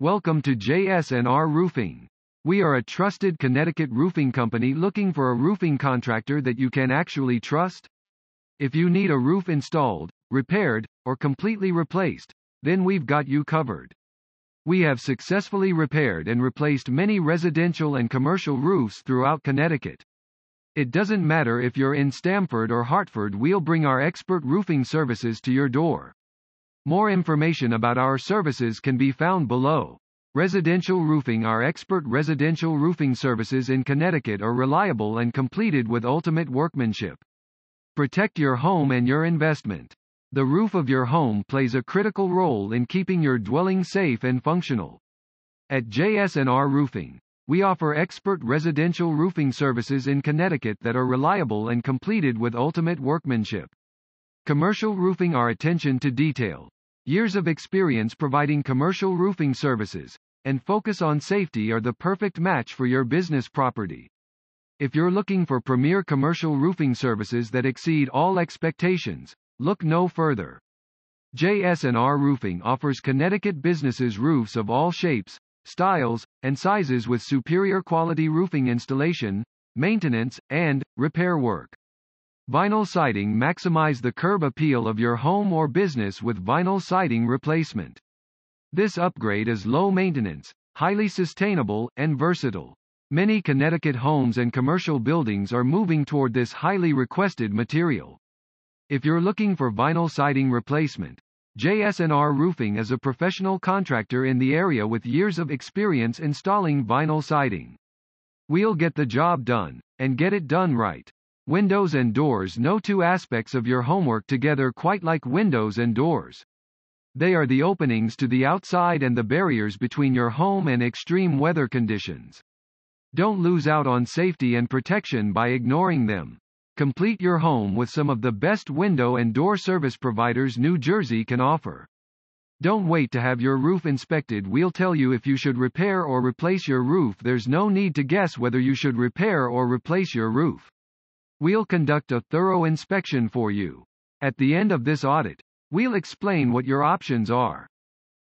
Welcome to JS&R Roofing. We are a trusted Connecticut roofing company looking for a roofing contractor that you can actually trust. If you need a roof installed, repaired, or completely replaced, then we've got you covered. We have successfully repaired and replaced many residential and commercial roofs throughout Connecticut. It doesn't matter if you're in Stamford or Hartford, we'll bring our expert roofing services to your door. More information about our services can be found below. Residential roofing Our expert residential roofing services in Connecticut are reliable and completed with ultimate workmanship. Protect your home and your investment. The roof of your home plays a critical role in keeping your dwelling safe and functional. At JS&R Roofing, we offer expert residential roofing services in Connecticut that are reliable and completed with ultimate workmanship. Commercial roofing Our attention to detail, years of experience providing commercial roofing services, and focus on safety are the perfect match for your business property. If you're looking for premier commercial roofing services that exceed all expectations, look no further. JS&R Roofing offers Connecticut businesses roofs of all shapes, styles, and sizes with superior quality roofing installation, maintenance, and repair work. Vinyl siding maximize the curb appeal of your home or business with vinyl siding replacement. This upgrade is low maintenance, highly sustainable, and versatile. Many Connecticut homes and commercial buildings are moving toward this highly requested material. If you're looking for vinyl siding replacement, JS&R Roofing is a professional contractor in the area with years of experience installing vinyl siding. We'll get the job done, and get it done right. Windows and doors No two aspects of your homework together quite like windows and doors. They are the openings to the outside and the barriers between your home and extreme weather conditions. Don't lose out on safety and protection by ignoring them. Complete your home with some of the best window and door service providers New Jersey can offer. Don't wait to have your roof inspected. We'll tell you if you should repair or replace your roof. There's no need to guess whether you should repair or replace your roof. We'll conduct a thorough inspection for you. At the end of this audit, we'll explain what your options are.